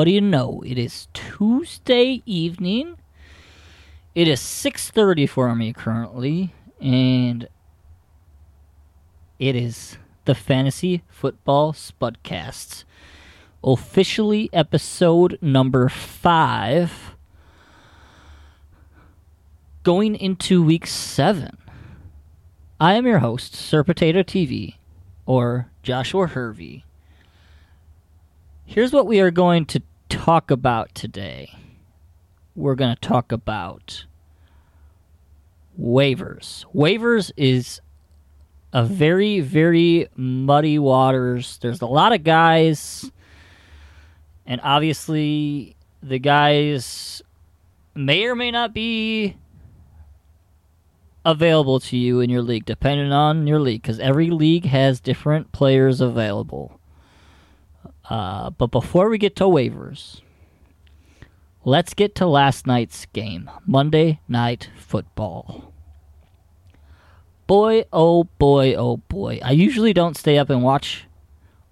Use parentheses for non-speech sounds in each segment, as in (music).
What do you know? It is Tuesday evening. It is 6:30 for me currently, and it is the Fantasy Football Spudcast. Officially episode number 5 going into week 7. I am your host, Sir Potato TV, or Joshua Hervey. Here's what we are going to talk about today. We're going to talk about waivers. Waivers is a very, very muddy waters. There's a lot of guys, and obviously, the guys may or may not be available to you in your league, depending on your league, because every league has different players available. Uh, but before we get to waivers, let's get to last night's game Monday Night Football. Boy, oh boy, oh boy. I usually don't stay up and watch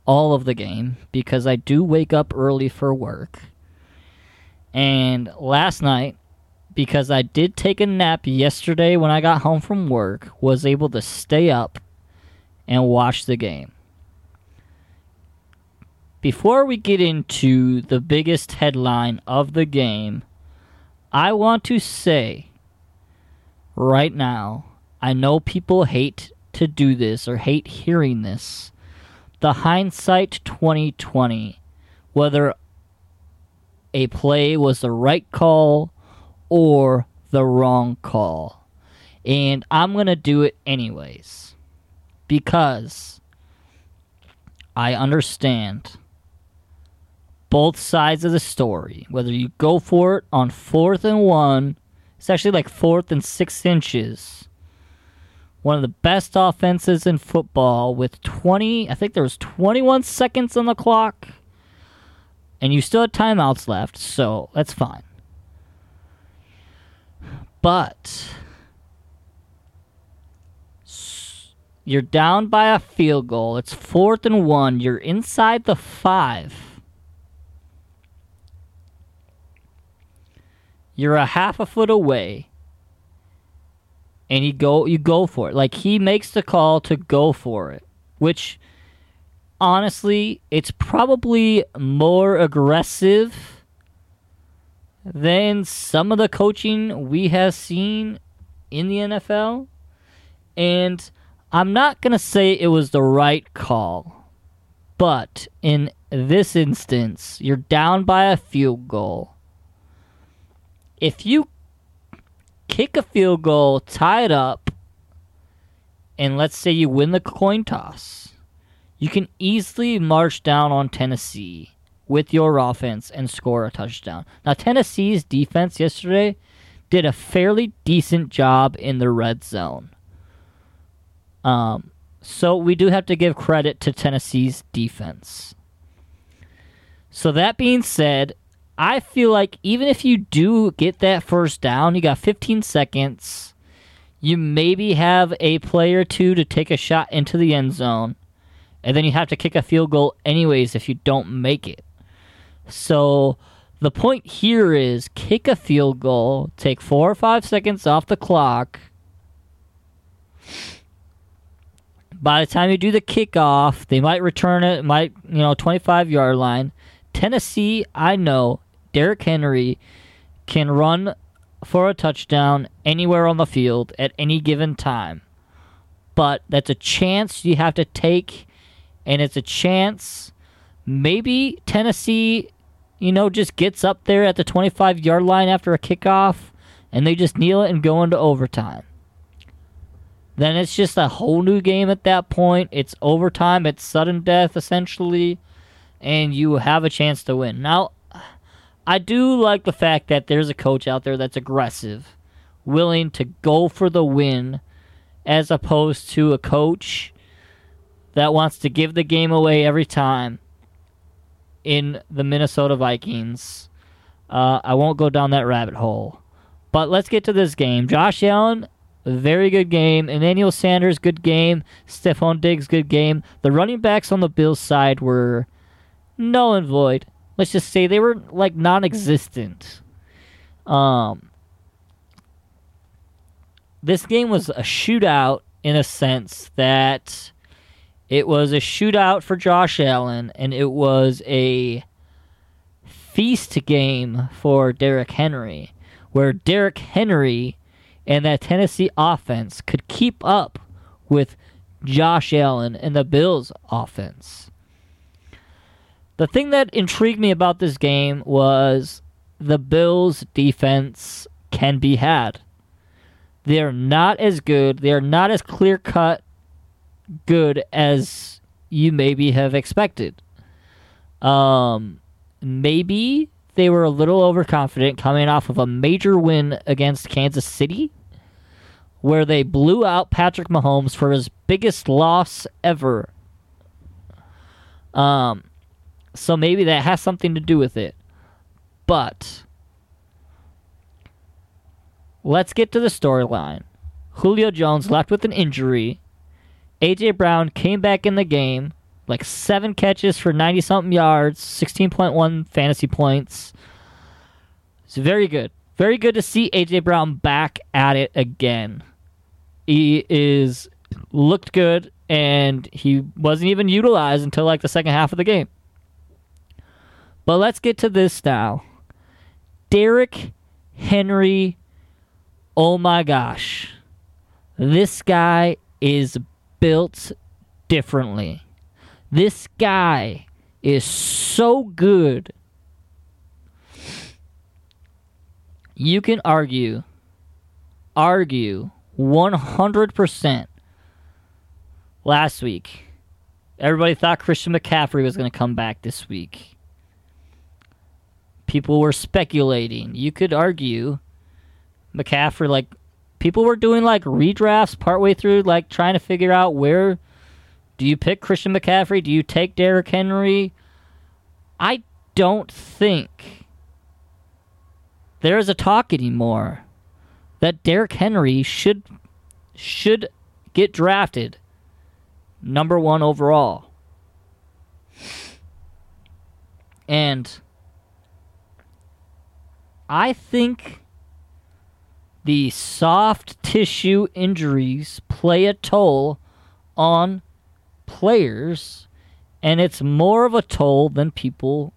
all of the game because I do wake up early for work. And last night, because I did take a nap yesterday when I got home from work, was able to stay up and watch the game. Before we get into the biggest headline of the game, I want to say right now, I know people hate to do this or hate hearing this. The hindsight 2020, whether a play was the right call or the wrong call. And I'm going to do it anyways because I understand both sides of the story. Whether you go for it on fourth and one, it's actually like fourth and six inches. One of the best offenses in football with 20, I think there was 21 seconds on the clock. And you still had timeouts left, so that's fine. But you're down by a field goal. It's fourth and one. You're inside the five. You're a half a foot away. And you go you go for it. Like he makes the call to go for it, which honestly, it's probably more aggressive than some of the coaching we have seen in the NFL. And I'm not going to say it was the right call, but in this instance, you're down by a field goal. If you kick a field goal, tie it up, and let's say you win the coin toss, you can easily march down on Tennessee with your offense and score a touchdown. Now, Tennessee's defense yesterday did a fairly decent job in the red zone. Um, so we do have to give credit to Tennessee's defense. So that being said, I feel like even if you do get that first down, you got 15 seconds. You maybe have a play or two to take a shot into the end zone, and then you have to kick a field goal anyways if you don't make it. So the point here is kick a field goal, take four or five seconds off the clock. By the time you do the kickoff, they might return it, might, you know, 25 yard line. Tennessee, I know, Derrick Henry can run for a touchdown anywhere on the field at any given time. But that's a chance you have to take, and it's a chance maybe Tennessee you know, just gets up there at the 25 yard line after a kickoff and they just kneel it and go into overtime. Then it's just a whole new game at that point. It's overtime, it's sudden death essentially, and you have a chance to win. Now, I do like the fact that there's a coach out there that's aggressive, willing to go for the win, as opposed to a coach that wants to give the game away every time in the Minnesota Vikings. Uh, I won't go down that rabbit hole. But let's get to this game. Josh Allen, very good game. Emmanuel Sanders, good game. Stefon Diggs, good game. The running backs on the Bills side were null and void. Let's just say they were like non-existent. Um, this game was a shootout in a sense that it was a shootout for Josh Allen and it was a feast game for Derrick Henry, where Derrick Henry and that Tennessee offense could keep up with Josh Allen and the Bills offense. The thing that intrigued me about this game was the Bills defense can be had. They're not as good, they're not as clear cut good as you maybe have expected. Um maybe they were a little overconfident coming off of a major win against Kansas City where they blew out Patrick Mahomes for his biggest loss ever. Um, so maybe that has something to do with it. But let's get to the storyline. Julio Jones left with an injury. AJ Brown came back in the game, like seven catches for 90 something yards, 16.1 fantasy points. It's very good. Very good to see AJ Brown back at it again. He is looked good and he wasn't even utilized until like the second half of the game. But let's get to this now. Derrick Henry, oh my gosh. This guy is built differently. This guy is so good. You can argue, argue 100% last week. Everybody thought Christian McCaffrey was going to come back this week. People were speculating. You could argue McCaffrey, like, people were doing like redrafts partway through, like trying to figure out where do you pick Christian McCaffrey? Do you take Derrick Henry? I don't think there is a talk anymore that Derrick Henry should should get drafted number one overall. And I think the soft tissue injuries play a toll on players, and it's more of a toll than people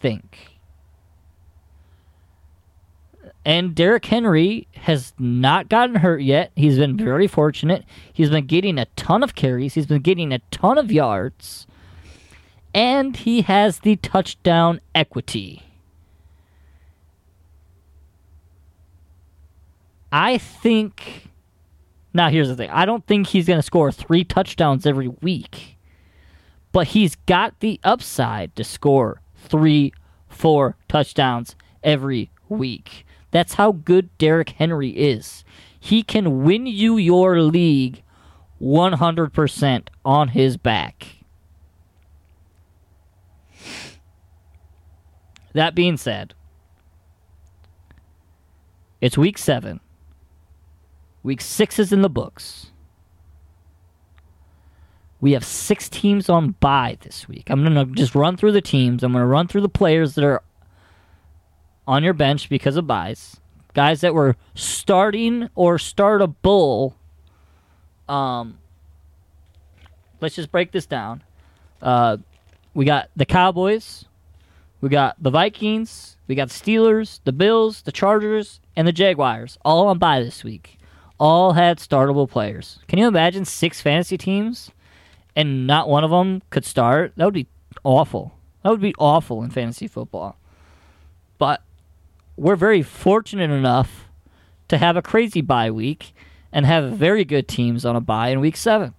think. And Derrick Henry has not gotten hurt yet. He's been very fortunate. He's been getting a ton of carries, he's been getting a ton of yards, and he has the touchdown equity. I think. Now, here's the thing I don't think he's going to score three touchdowns every week, but he's got the upside to score three, four touchdowns every week. That's how good Derrick Henry is. He can win you your league 100% on his back. That being said, it's week seven. Week six is in the books. We have six teams on bye this week. I'm going to just run through the teams. I'm going to run through the players that are on your bench because of buys. Guys that were starting or start startable. Um, let's just break this down. Uh, we got the Cowboys, we got the Vikings, we got the Steelers, the Bills, the Chargers, and the Jaguars, all on bye this week. All had startable players. Can you imagine six fantasy teams and not one of them could start? That would be awful. That would be awful in fantasy football. But we're very fortunate enough to have a crazy bye week and have very good teams on a bye in week seven.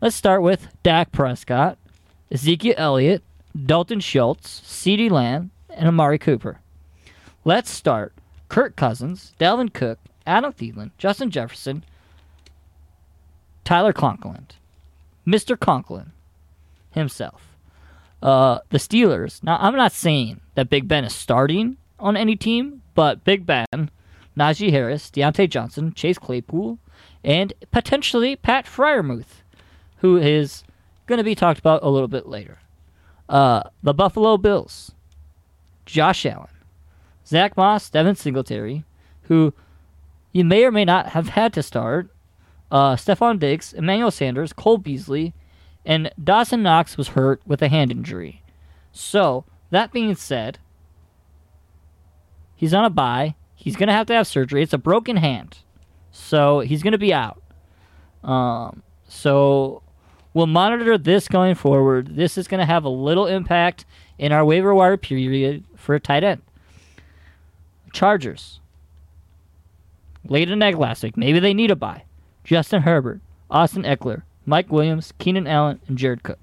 Let's start with Dak Prescott, Ezekiel Elliott, Dalton Schultz, CeeDee Lamb, and Amari Cooper. Let's start Kirk Cousins, Dalvin Cook, Adam Thielen, Justin Jefferson, Tyler Conklin, Mr. Conklin himself. Uh, the Steelers. Now, I'm not saying that Big Ben is starting on any team, but Big Ben, Najee Harris, Diontae Johnson, Chase Claypool, and potentially Pat Freiermuth, who is going to be talked about a little bit later. Uh, the Buffalo Bills, Josh Allen, Zack Moss, Devin Singletary, who you may or may not have had to start, uh, Stefon Diggs, Emmanuel Sanders, Cole Beasley, and Dawson Knox was hurt with a hand injury. So, that being said, he's on a bye. He's going to have to have surgery. It's a broken hand. So, he's going to be out. Um, so, we'll monitor this going forward. This is going to have a little impact in our waiver wire period for a tight end. Chargers. Laid an egg last week. Maybe they need a buy. Justin Herbert, Austin Ekeler, Mike Williams, Keenan Allen, and Jared Cook.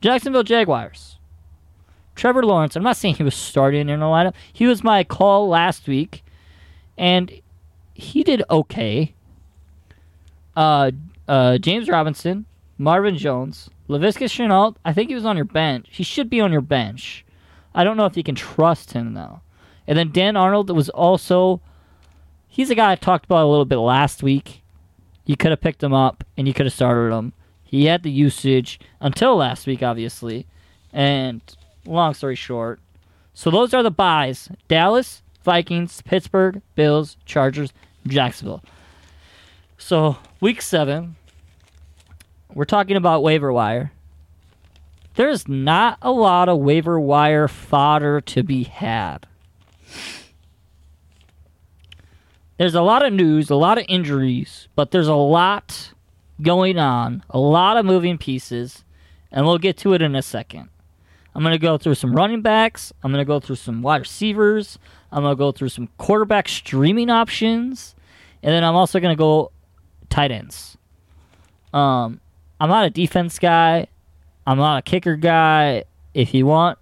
Jacksonville Jaguars. Trevor Lawrence. I'm not saying he was starting in the lineup. He was my call last week, and he did okay. Uh, uh, James Robinson, Marvin Jones, Laviska Shenault. I think he was on your bench. He should be on your bench. I don't know if you can trust him though. And then Dan Arnold was also. He's a guy I talked about a little bit last week. You could have picked him up and you could have started him. He had the usage until last week, obviously. And long story short, so those are the buys: Dallas, Vikings, Pittsburgh, Bills, Chargers, Jacksonville. So week seven, we're talking about waiver wire. There's not a lot of waiver wire fodder to be had. There's a lot of news, a lot of injuries, but there's a lot going on, a lot of moving pieces, and we'll get to it in a second. I'm going to go through some running backs. I'm going to go through some wide receivers. I'm going to go through some quarterback streaming options. And then I'm also going to go tight ends. Um, I'm not a defense guy. I'm not a kicker guy. If you want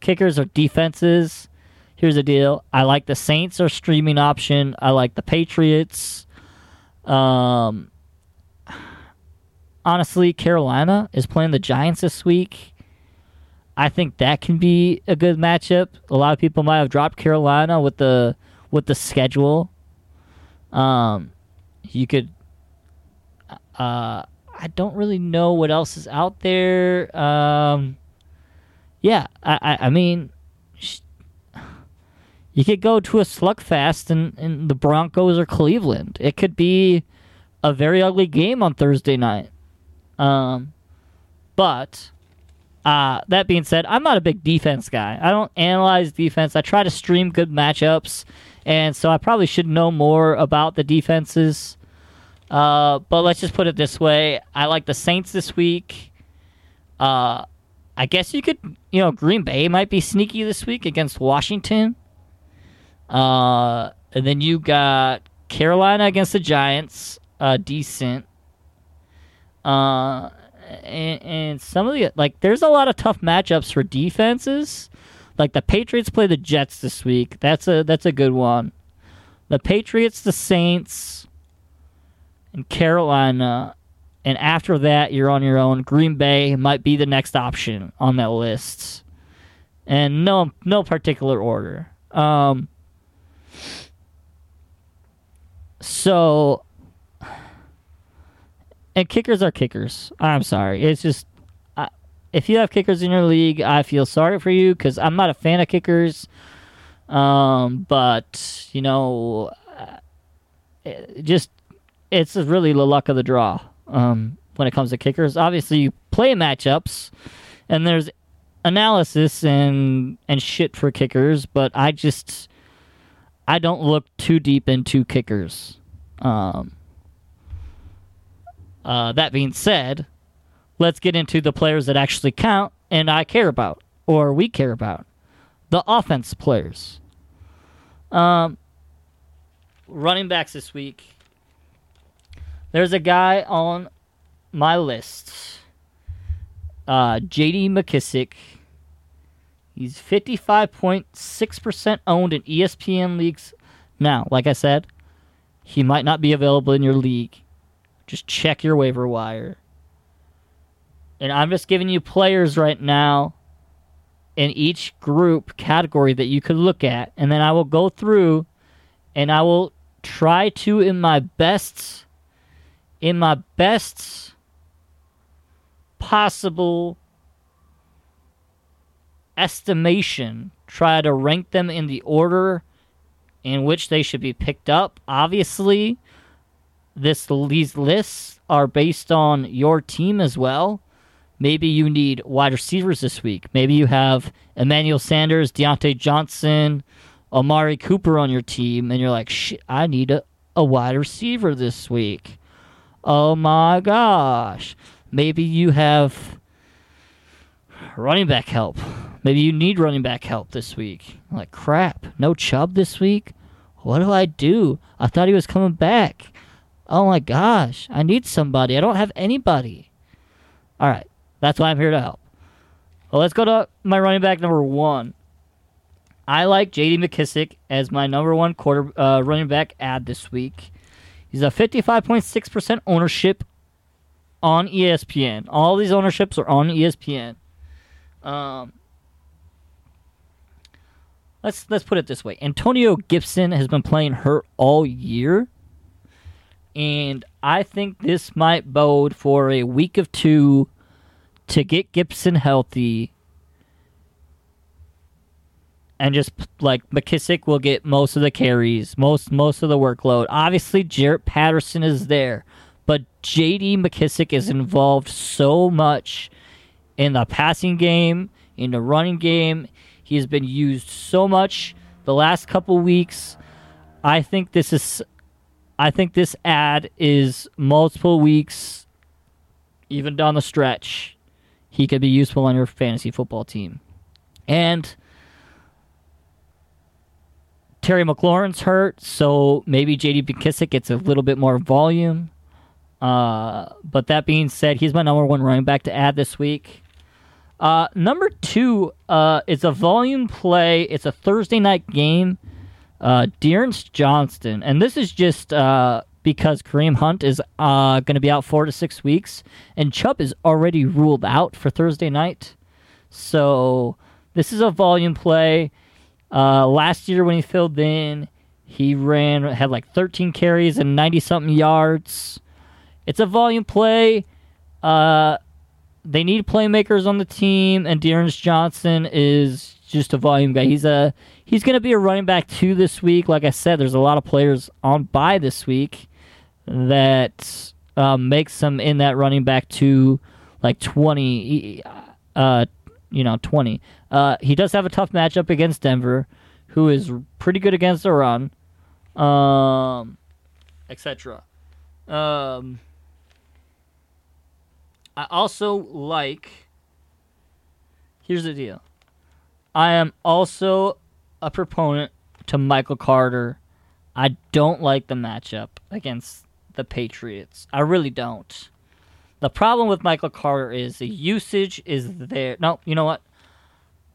kickers or defenses, here's the deal. I like the Saints or streaming option. I like the Patriots. Um, honestly, Carolina is playing the Giants this week. I think that can be a good matchup. A lot of people might have dropped Carolina with the with the schedule. Um, you could. Uh, I don't really know what else is out there. Um, yeah, I, I, I mean, you could go to a slugfest in, in the Broncos or Cleveland. It could be a very ugly game on Thursday night. Um, but uh, that being said, I'm not a big defense guy. I don't analyze defense. I try to stream good matchups, and so I probably should know more about the defenses. Uh, but let's just put it this way: I like the Saints this week. Uh, I guess you could, you know, Green Bay might be sneaky this week against Washington. Uh, and then you got Carolina against the Giants, uh, decent. Uh, and, and some of the like, there's a lot of tough matchups for defenses. Like the Patriots play the Jets this week. That's a that's a good one. The Patriots, the Saints, and Carolina. And after that, you're on your own. Green Bay might be the next option on that list. And no no particular order. Um, so and kickers are kickers. I'm sorry. It's just I, if you have kickers in your league, I feel sorry for you because I'm not a fan of kickers. Um, but you know, it just it's really the luck of the draw. Um, when it comes to kickers, obviously you play matchups, and there's analysis and and shit for kickers. But I just I don't look too deep into kickers. Um, uh, that being said, let's get into the players that actually count and I care about, or we care about the offense players. Um, running backs this week. There's a guy on my list, uh, J.D. McKissic. He's 55.6% owned in ESPN leagues. Now, like I said, he might not be available in your league. Just check your waiver wire. And I'm just giving you players right now in each group category that you could look at. And then I will go through and I will try to, in my best, in my best possible estimation, try to rank them in the order in which they should be picked up. Obviously, this these lists are based on your team as well. Maybe you need wide receivers this week. Maybe you have Emmanuel Sanders, Diontae Johnson, Amari Cooper on your team, and you're like, shit, I need a, a wide receiver this week. Oh my gosh. Maybe you have running back help. Maybe you need running back help this week. Like, crap, no Chubb this week? What do I do? I thought he was coming back. Oh my gosh, I need somebody. I don't have anybody. All right, that's why I'm here to help. Well, let's go to my running back number one. I like J.D. McKissic as my number one quarter uh, running back ad this week. He's a 55.6% ownership on ESPN. All these ownerships are on ESPN. Um, let's let's put it this way: Antonio Gibson has been playing hurt all year, and I think this might bode for a week of two to get Gibson healthy. And just like McKissic will get most of the carries, most most of the workload. Obviously, Jaret Patterson is there, but J.D. McKissick is involved so much in the passing game, in the running game. He has been used so much the last couple weeks. I think this is I think this ad is multiple weeks even down the stretch. He could be useful on your fantasy football team. And Terry McLaurin's hurt, so maybe JD McKissic gets a little bit more volume. Uh, but that being said, he's my number one running back to add this week. Uh, number two uh, is a volume play. It's a Thursday night game. Uh, D'Ernest Johnson, and this is just uh, because Kareem Hunt is uh, going to be out four to six weeks, and Chubb is already ruled out for Thursday night. So this is a volume play. Uh, last year when he filled in, he ran had like 13 carries and 90 something yards. It's a volume play. Uh, they need playmakers on the team, and D'Ernest Johnson is just a volume guy. He's a he's going to be a running back two this week. Like I said, there's a lot of players on by this week that um, makes him in that running back two, like 20, uh, you know, 20. Uh, he does have a tough matchup against Denver, who is pretty good against the run, um, etc. Um, I also like. Here's the deal. I am also a proponent to Michael Carter. I don't like the matchup against the Patriots. I really don't. The problem with Michael Carter is the usage is there. No, you know what?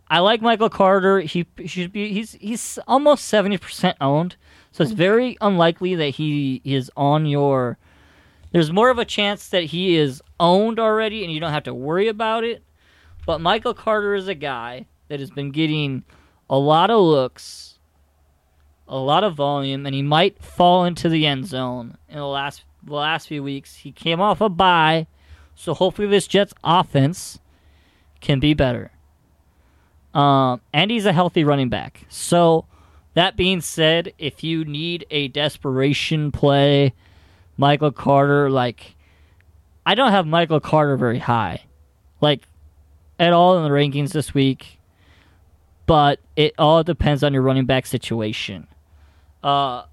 I like Michael Carter. He, should be. He's he's almost seventy percent owned, so it's mm-hmm. very unlikely that he is on your. There's more of a chance that he is owned already, and you don't have to worry about it. But Michael Carter is a guy that has been getting a lot of looks, a lot of volume, and he might fall into the end zone in the last the last few weeks. He came off a bye, so hopefully this Jets offense can be better. Um, and he's a healthy running back. So that being said, if you need a desperation play, Michael Carter, like I don't have Michael Carter very high, like at all in the rankings this week. But it all depends on your running back situation. Uh,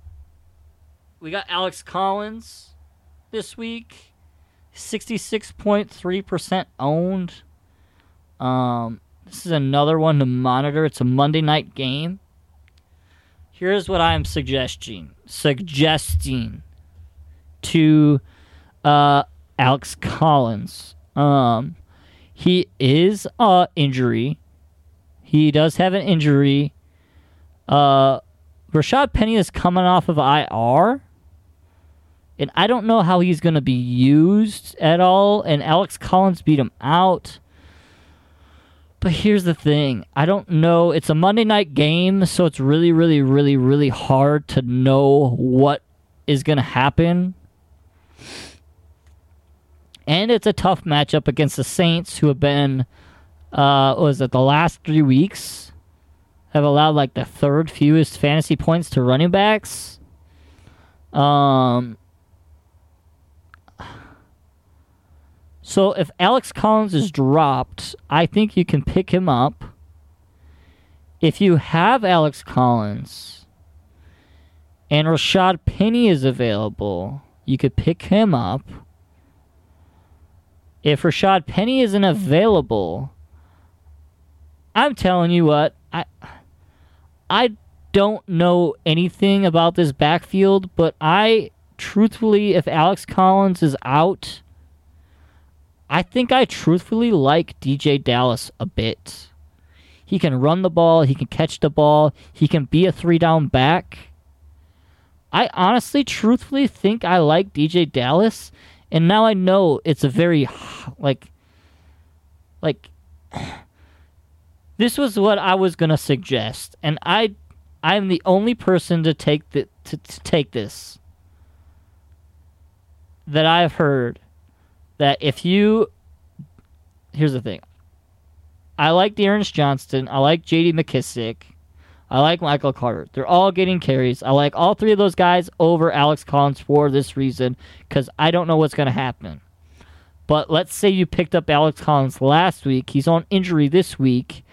we got Alex Collins this week, sixty-six point three percent owned. Um, this is another one to monitor. It's a Monday night game. Here's what I'm suggesting suggesting to uh, Alex Collins. Um, he is uh injury. He does have an injury. Uh, Rashaad Penny is coming off of IR. And I don't know how he's going to be used at all. And Alex Collins beat him out. But here's the thing I don't know. It's a Monday night game, so it's really, really, really, really hard to know what is going to happen. And it's a tough matchup against the Saints, who have been uh, was it the last three weeks have allowed like the third fewest fantasy points to running backs. Um. So if Alex Collins is dropped, I think you can pick him up. If you have Alex Collins and Rashaad Penny is available, you could pick him up. If Rashaad Penny isn't available, I'm telling you what, I I don't know anything about this backfield, but I truthfully, if Alex Collins is out, I think I truthfully like DeeJay Dallas a bit. He can run the ball, he can catch the ball, he can be a three down back. I honestly, truthfully think I like DeeJay Dallas, and now I know it's a very, like, like, (sighs) this was what I was gonna suggest, and I, I'm the only person to take the to, to take this that I've heard that if you, here's the thing, I like D'Ernest Johnson, I like J.D. McKissic, I like Michael Carter. They're all getting carries. I like all three of those guys over Alex Collins for this reason because I don't know what's going to happen. But let's say you picked up Alex Collins last week. He's on injury this week.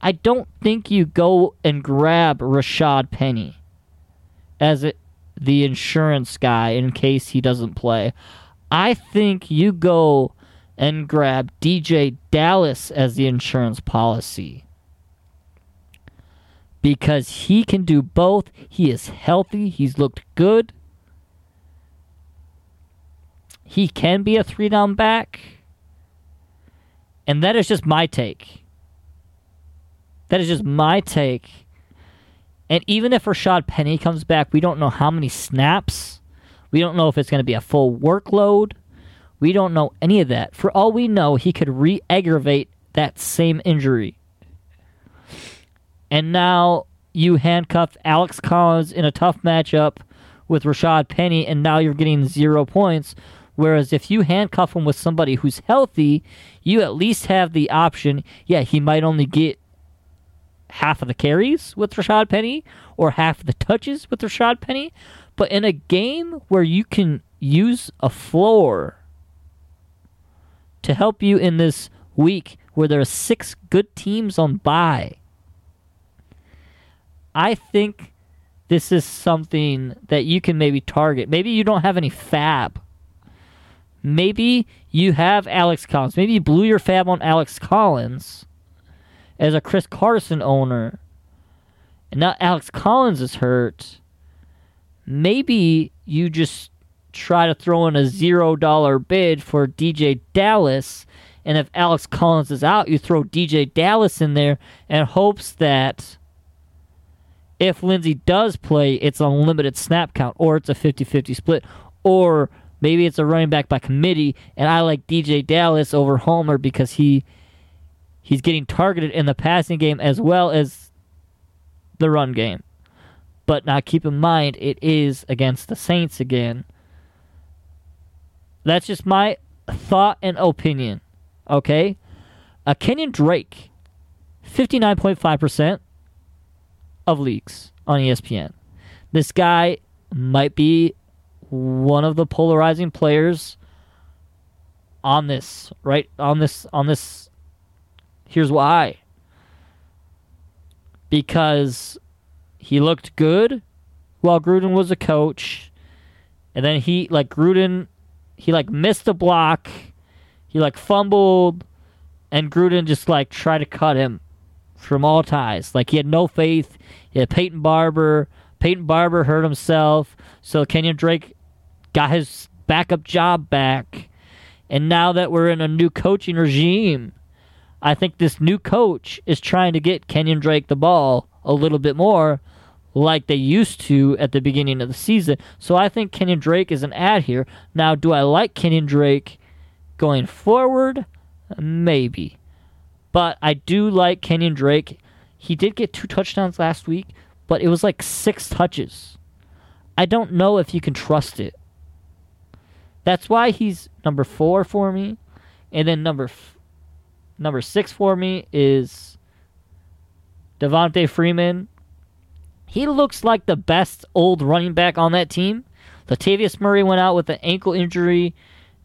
I don't think you go and grab Rashaad Penny as it, the insurance guy in case he doesn't play. I think you go and grab DeeJay Dallas as the insurance policy because he can do both. He is healthy, he's looked good. He can be a three down back. And that is just my take. That is just my take. And even if Rashaad Penny comes back, we don't know how many snaps. We don't know if it's going to be a full workload. We don't know any of that. For all we know, he could re aggravate that same injury. And now you handcuff Alex Collins in a tough matchup with Rashaad Penny, and now you're getting zero points. Whereas if you handcuff him with somebody who's healthy, you at least have the option. Yeah, he might only get half of the carries with Rashaad Penny or half of the touches with Rashaad Penny. But in a game where you can use a floor to help you in this week where there are six good teams on bye, I think this is something that you can maybe target. Maybe you don't have any fab. Maybe you have Alex Collins. Maybe you blew your fab on Alex Collins as a Chris Carson owner, and now Alex Collins is hurt, maybe you just try to throw in a zero dollar bid for DeeJay Dallas. And if Alex Collins is out, you throw DeeJay Dallas in there and hopes that if Lindsay does play, it's a limited snap count or it's a 50 50 split or maybe it's a running back by committee. And I like DeeJay Dallas over Homer because he he's getting targeted in the passing game as well as the run game. But now keep in mind, it is against the Saints again. That's just my thought and opinion. Okay? A Kenyon Drake, 59.5% of leaks on ESPN. This guy might be one of the polarizing players on this, right? On this on this Here's why. Because he looked good while Gruden was a coach. And then he like Gruden he like missed a block. He like fumbled and Gruden just like tried to cut him from all ties. Like he had no faith. He had Peyton Barber. Peyton Barber hurt himself. So Kenyon Drake got his backup job back. And now that we're in a new coaching regime, I think this new coach is trying to get Kenyon Drake the ball a little bit more like they used to at the beginning of the season. So I think Kenyon Drake is an ad here. Now, do I like Kenyon Drake going forward? Maybe. But I do like Kenyon Drake. He did get two touchdowns last week, but it was like six touches. I don't know if you can trust it. That's why he's number four for me. And then number f- Number six for me is Devonta Freeman. He looks like the best old running back on that team. Latavius Murray went out with an ankle injury,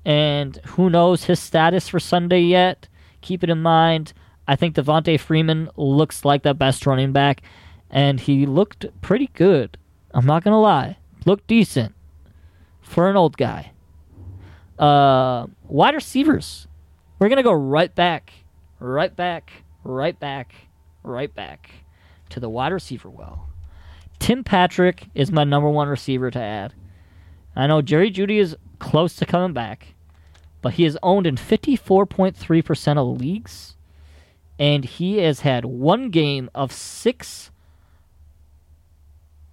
and who knows his status for Sunday yet. Keep it in mind. I think Devonta Freeman looks like the best running back, and he looked pretty good. I'm not gonna lie, looked decent for an old guy. Uh, wide receivers. We're gonna go right back, right back, right back, right back to the wide receiver well. Tim Patrick is my number one receiver to add. I know Jerry Jeudy is close to coming back, but he is owned in 54.3% of leagues, and he has had one game of six.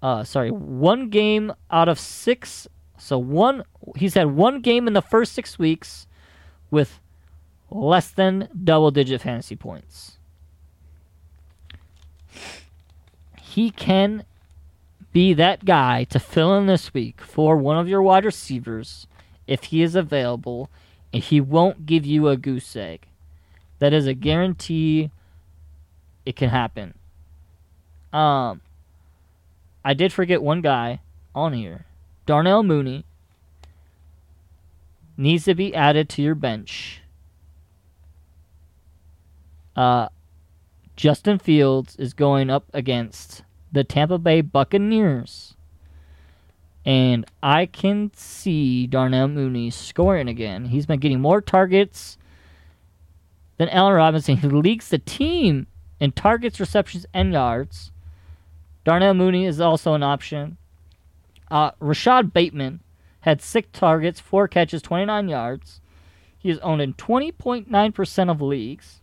Uh, sorry, one game out of six. So one, he's had one game in the first six weeks with less than double-digit fantasy points. He can be that guy to fill in this week for one of your wide receivers if he is available, he won't give you a goose egg. That is a guarantee it can happen. Um I did forget one guy on here. Darnell Mooney needs to be added to your bench. Uh Justin Fields is going up against the Tampa Bay Buccaneers. And I can see Darnell Mooney scoring again. He's been getting more targets than Allen Robinson. He leads the team in targets, receptions, and yards. Darnell Mooney is also an option. Uh, Rashod Bateman had six targets, four catches, 29 yards. He is owned in 20.9% of leagues.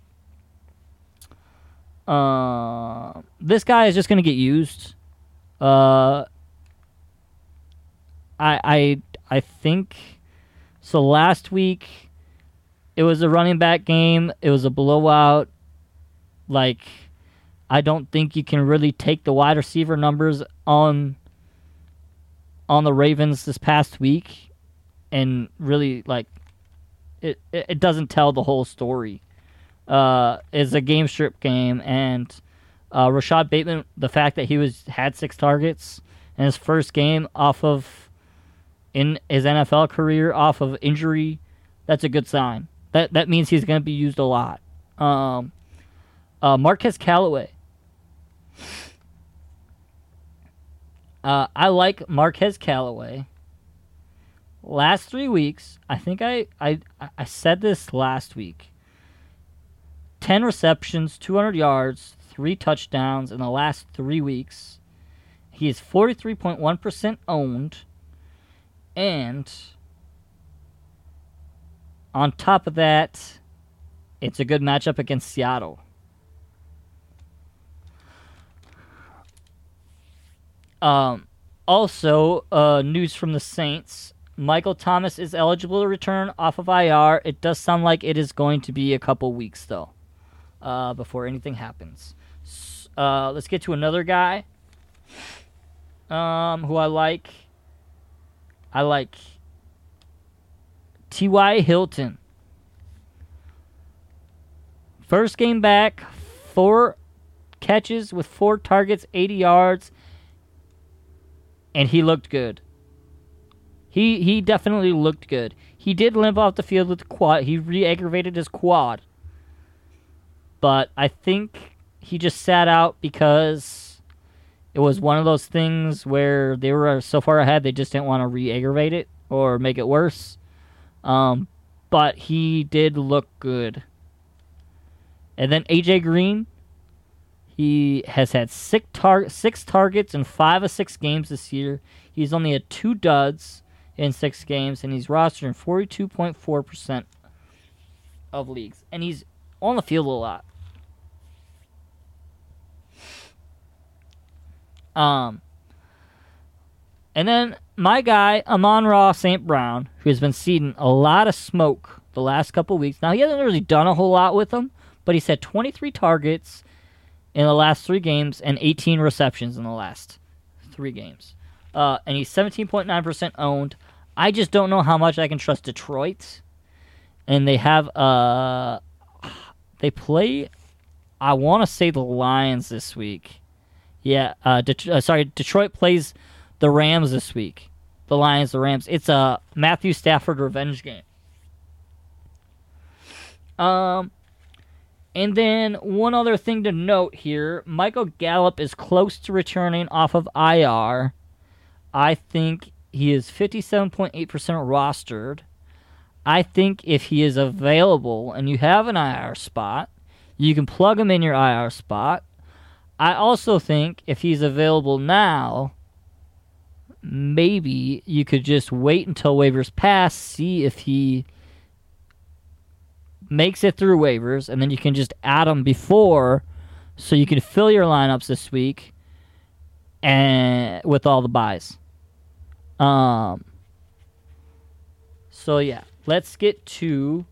Uh, this guy is just going to get used. Uh, I I I think so. Last week, it was a running back game. It was a blowout. Like, I don't think you can really take the wide receiver numbers on on the Ravens this past week and really like it. It doesn't tell the whole story uh, is a game strip game, and uh, Rashod Bateman, the fact that he was had six targets in his first game off of in his NFL career off of injury, that's a good sign. That that means he's going to be used a lot. Um, uh, Marquez Callaway. Uh, I like Marquez Callaway. Last three weeks, I think I, I I said this last week. 10 receptions, 200 yards, three touchdowns in the last three weeks. He is 43.1% owned. And on top of that, it's a good matchup against Seattle. Um, also, uh, news from the Saints. Michael Thomas is eligible to return off of IR. It does sound like it is going to be a couple weeks, though uh, before anything happens. Uh, let's get to another guy um, who I like. I like T.Y. Hilton. First game back, four catches with four targets, 80 yards, and he looked good. He he definitely looked good. He did limp off the field with the quad. He re-aggravated his quad but I think he just sat out because it was one of those things where they were so far ahead they just didn't want to re-aggravate it or make it worse. Um, but he did look good. And then AJ Green, he has had six tar- six targets in five of six games this year. He's only had two duds in six games, and he's rostered in forty two point four percent of leagues, and he's on the field a lot. Um, and then my guy, Amon-Ra St. Brown, who has been seeing a lot of smoke the last couple weeks. Now, he hasn't really done a whole lot with them, but he's had 23 targets in the last three games and 18 receptions in the last three games. Uh, and he's 17.9% owned. I just don't know how much I can trust Detroit. And they have uh, they play. I want to say the Lions this week. Yeah, uh, Det- uh, sorry, Detroit plays the Rams this week. The Lions, the Rams. It's a Matthew Stafford revenge game. Um, and then one other thing to note here: Michael Gallup is close to returning off of IR. I think he is 57.8% rostered. I think if he is available and you have an IR spot, you can plug him in your IR spot. I also think if he's available now, maybe you could just wait until waivers pass, see if he makes it through waivers, and then you can just add him before, so you can fill your lineups this week, and with all the buys. Um. So yeah, let's get to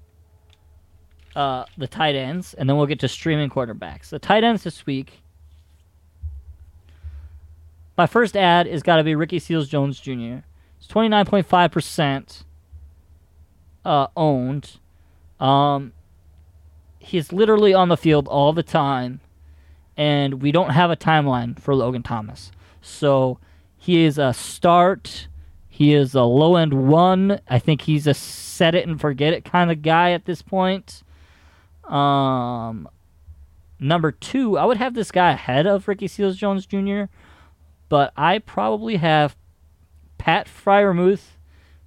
uh, the tight ends, and then we'll get to streaming quarterbacks. The tight ends this week. My first ad is got to be Ricky Seals Jones Jr. It's twenty nine point five percent uh, owned. Um, he's literally on the field all the time, and we don't have a timeline for Logan Thomas. So he is a start. He is a low end one. I think he's a set it and forget it kind of guy at this point. Um, number two, I would have this guy ahead of Ricky Seals Jones Jr., but I probably have Pat Freiermuth,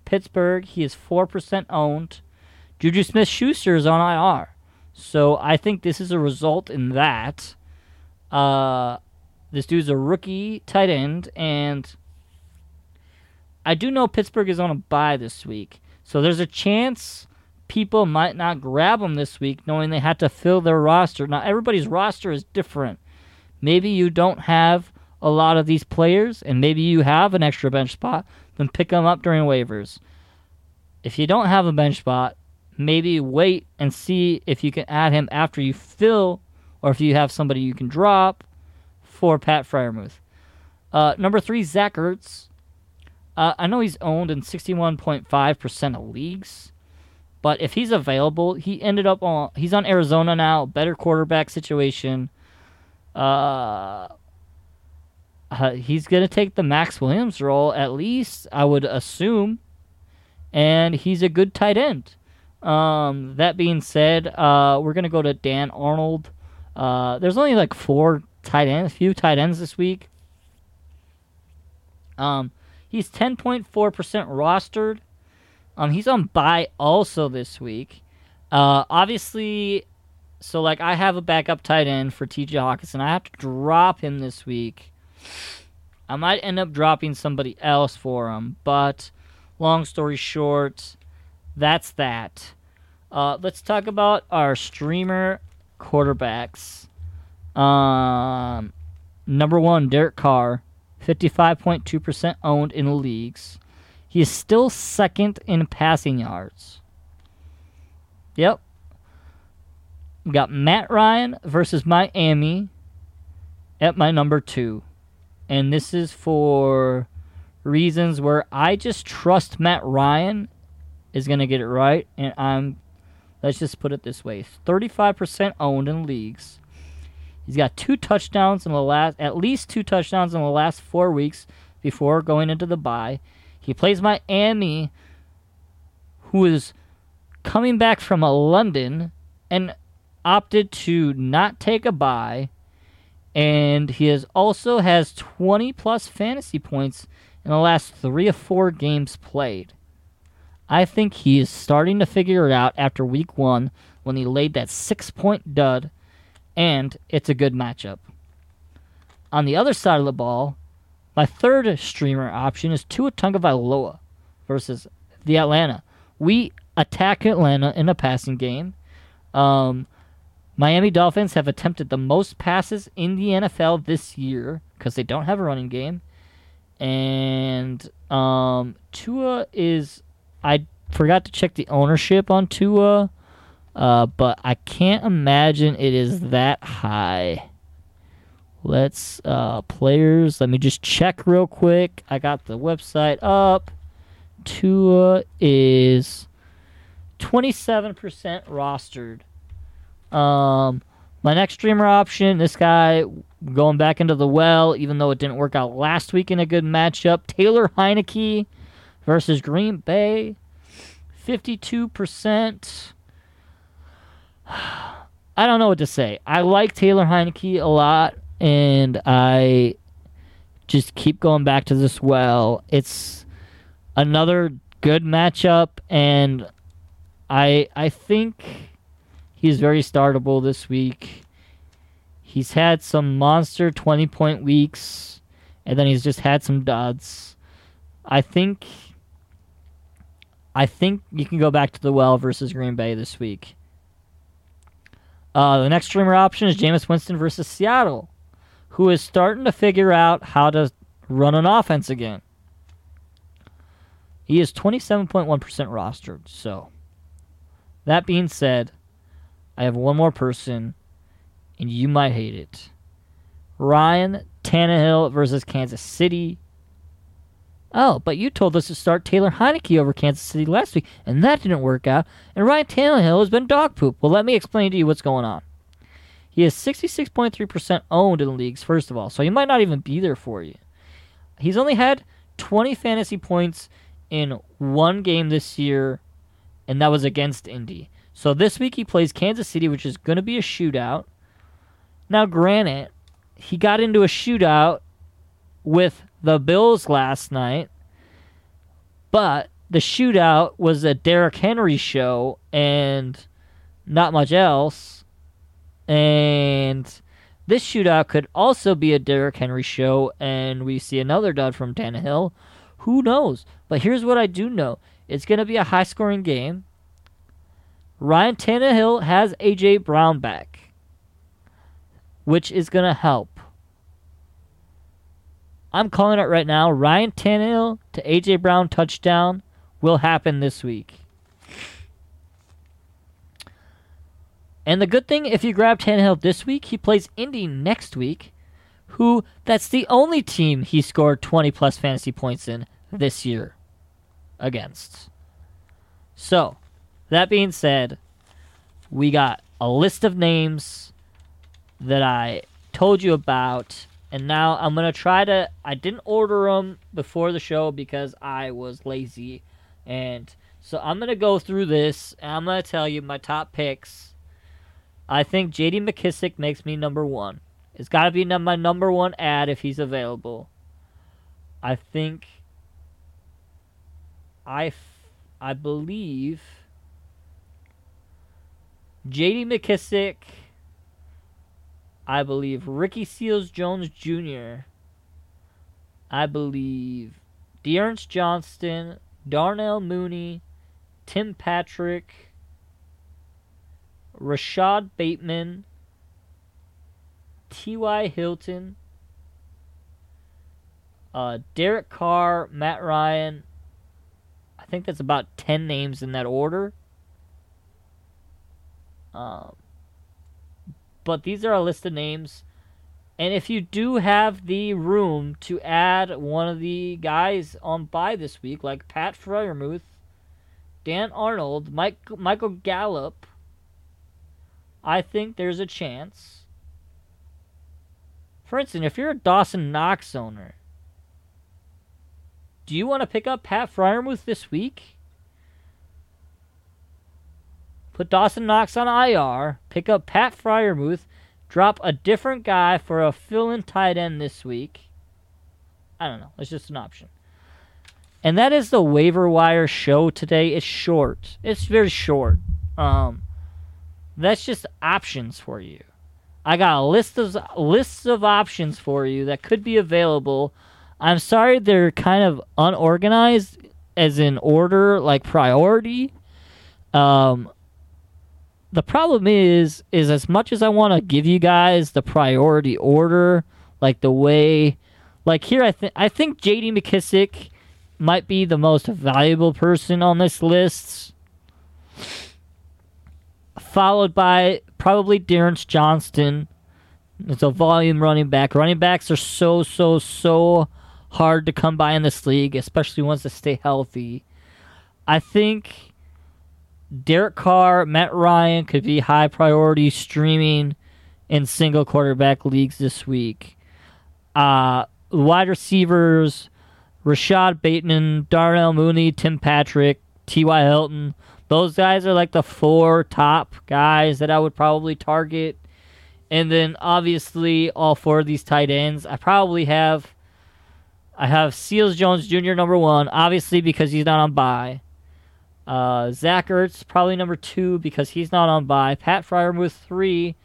Pittsburgh. He is 4% owned. Juju Smith Schuster is on IR. So I think this is a result in that. Uh, this dude's a rookie tight end, and I do know Pittsburgh is on a bye this week. So there's a chance people might not grab him this week knowing they had to fill their roster. Now, everybody's roster is different. Maybe you don't have a lot of these players, and maybe you have an extra bench spot, then pick them up during waivers. If you don't have a bench spot, maybe wait and see if you can add him after you fill, or if you have somebody you can drop for Pat Freiermuth. Uh, number three, Zach Ertz. Uh, I know he's owned in 61.5% of leagues, but if he's available, he ended up on. He's on Arizona now, better quarterback situation. Uh, uh, he's going to take the Maxx Williams role, at least, I would assume. And he's a good tight end. Um, that being said, uh, we're going to go to Dan Arnold. Uh, there's only like four tight ends, a few tight ends this week. Um, he's 10.4% rostered. Um, he's on buy also this week. Uh, obviously, so like I have a backup tight end for TJ Hockenson. I have to drop him this week. I might end up dropping somebody else for him, but long story short, that's that. Uh, let's talk about our streamer quarterbacks. Um, number one, Derek Carr, 55.2% owned in leagues. He is still second in passing yards. Yep. We got Matt Ryan versus Miami at my number two. And this is for reasons where I just trust Matt Ryan is going to get it right. And I'm, let's just put it this way 35% owned in leagues. He's got two touchdowns in the last, at least two touchdowns in the last four weeks before going into the bye. He plays Miami, who is coming back from a London and opted to not take a bye. And he has also has 20 plus fantasy points in the last three or four games played. I think he is starting to figure it out after week one when he laid that six point dud, and it's a good matchup. On the other side of the ball, my third streamer option is Tua Tagovailoa versus the Atlanta. We attack Atlanta in a passing game. Um, Miami Dolphins have attempted the most passes in the NFL this year because they don't have a running game. And um, Tua is. I forgot to check the ownership on Tua, uh, but I can't imagine it is that high. Let's uh, players. Let me just check real quick. I got the website up. Tua is 27% rostered Um, my next streamer option, this guy going back into the well, even though it didn't work out last week in a good matchup. Taylor Heinicke versus Green Bay, 52%. (sighs) I don't know what to say. I like Taylor Heinicke a lot, and I just keep going back to this well. It's another good matchup, and I I think he's very startable this week. He's had some monster 20 point weeks, and then he's just had some duds. I think. I think you can go back to the well versus Green Bay this week. Uh, the next streamer option is Jameis Winston versus Seattle, who is starting to figure out how to run an offense again. He is 27.1% rostered. So, that being said, I have one more person and you might hate it. Ryan Tannehill versus Kansas City. Oh, but you told us to start Taylor Heinicke over Kansas City last week, and that didn't work out. And Ryan Tannehill has been dog poop. Well, let me explain to you what's going on. He is 66.3% owned in the leagues, first of all, so he might not even be there for you. He's only had 20 fantasy points in one game this year, and that was against Indy. So this week he plays Kansas City, which is going to be a shootout. Now, granted, he got into a shootout with the Bills last night, but the shootout was a Derrick Henry show and not much else. And this shootout could also be a Derrick Henry show, and we see another dud from Tannehill. Who knows? But here's what I do know it's going to be a high scoring game. Ryan Tannehill has A.J. Brown back which is going to help. I'm calling it right now. Ryan Tannehill to AJ Brown touchdown will happen this week. And the good thing, if you grab Tannehill this week, he plays Indy next week, who that's the only team he scored 20 plus fantasy points in this year against. So, that being said, we got a list of names that I told you about. And now I'm to try to. I didn't order them before the show because I was lazy. And so I'm to go through this. And I'm to tell you my top picks. I think JD McKissic makes me number one. It's got to be my number one ad if he's available. I think. I, I believe. JD McKissic, I believe Ricky Seals Jones Jr. I believe D'Ernest Johnson, Darnell Mooney, Tim Patrick, Rashod Bateman, T.Y. Hilton, uh, Derek Carr, Matt Ryan. I think that's about 10 names in that order. Um, but these are a list of names. And if you do have the room to add one of the guys on by this week, like Pat Freiermuth, Dan Arnold, Mike, Michael Gallup, I think there's a chance. For instance, if you're a Dawson Knox owner, do you want to pick up Pat Freiermuth this week? Put Dawson Knox on IR, pick up Pat Freiermuth, drop a different guy for a fill-in tight end this week. I don't know. It's just an option. And that is the waiver wire show today. It's short. It's very short. Um, that's just options for you. I got a list of lists of options for you that could be available. I'm sorry they're kind of unorganized as in order, like priority. Um, the problem is is as much as I want to give you guys the priority order, like the way, like here I think I think J.D. McKissic might be the most valuable person on this list, followed by probably D'Ernest Johnson. It's a volume running back. Running backs are so so so hard to come by in this league, especially ones that stay healthy. I think Derek Carr, Matt Ryan could be high priority streaming in single quarterback leagues this week. Uh, wide receivers, Rashod Bateman, Darnell Mooney, Tim Patrick, T.Y. Hilton. Those guys are like the four top guys that I would probably target. And then obviously all four of these tight ends, I probably have I have Seals Jones Jr. number one, obviously because he's not on bye. Uh, Zach Ertz probably number two because he's not on bye. Pat Fryer Freiermuth three,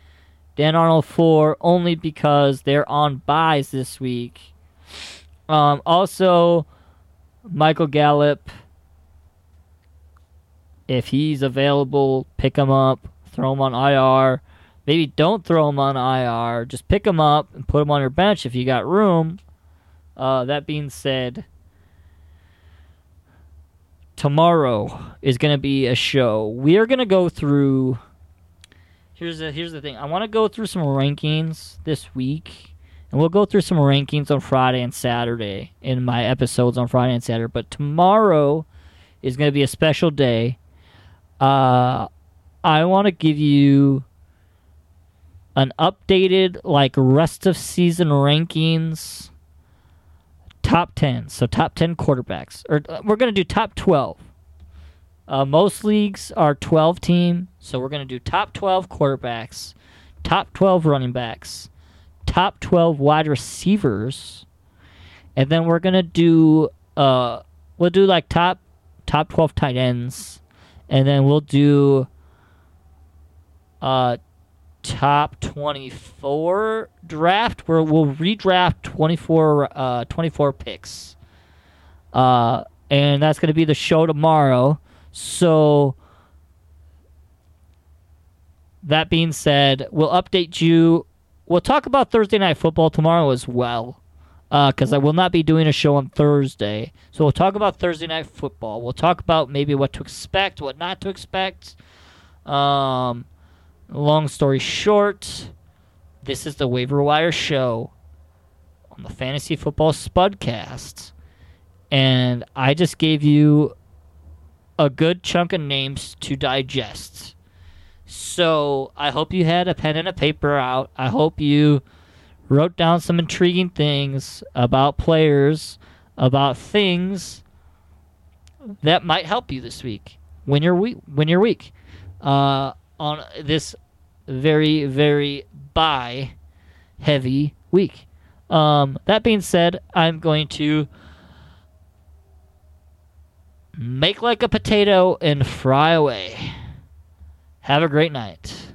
Dan Arnold four, only because they're on buys this week. Um, also, Michael Gallup, if he's available, pick him up, throw him on IR. Maybe don't throw him on IR. Just pick him up and put him on your bench if you got room. Uh, that being said, tomorrow is going to be a show. We are going to go through. Here's the here's the thing. I want to go through some rankings this week, and we'll go through some rankings on Friday and Saturday in my episodes on Friday and Saturday. But tomorrow is going to be a special day. Uh, I want to give you an updated like rest of season rankings top 10 so top 10 quarterbacks. Or uh, we're going to do top 12 uh, most leagues are 12 team. So we're going to do top 12 quarterbacks top 12 running backs top 12 wide receivers and then we're going to do uh we'll do like top top 12 tight ends and then we'll do uh top 24 draft. Where we'll redraft 24 uh 24 picks. Uh and that's going to be the show tomorrow. So that being said we'll update you. We'll talk about thursday night football tomorrow as well because uh, i will not be doing a show on thursday. So we'll talk about thursday night football. We'll talk about maybe what to expect what not to expect. Um Long story short, this is the Waiver Wire Show on the Fantasy Football Spudcast. And I just gave you a good chunk of names to digest. So I hope you had a pen and a paper out. I hope you wrote down some intriguing things about players, about things that might help you this week when you're weak. When you're weak. Uh, on this very, very buy heavy week. Um, that being said, I'm going to make like a potato and fry away. Have a great night.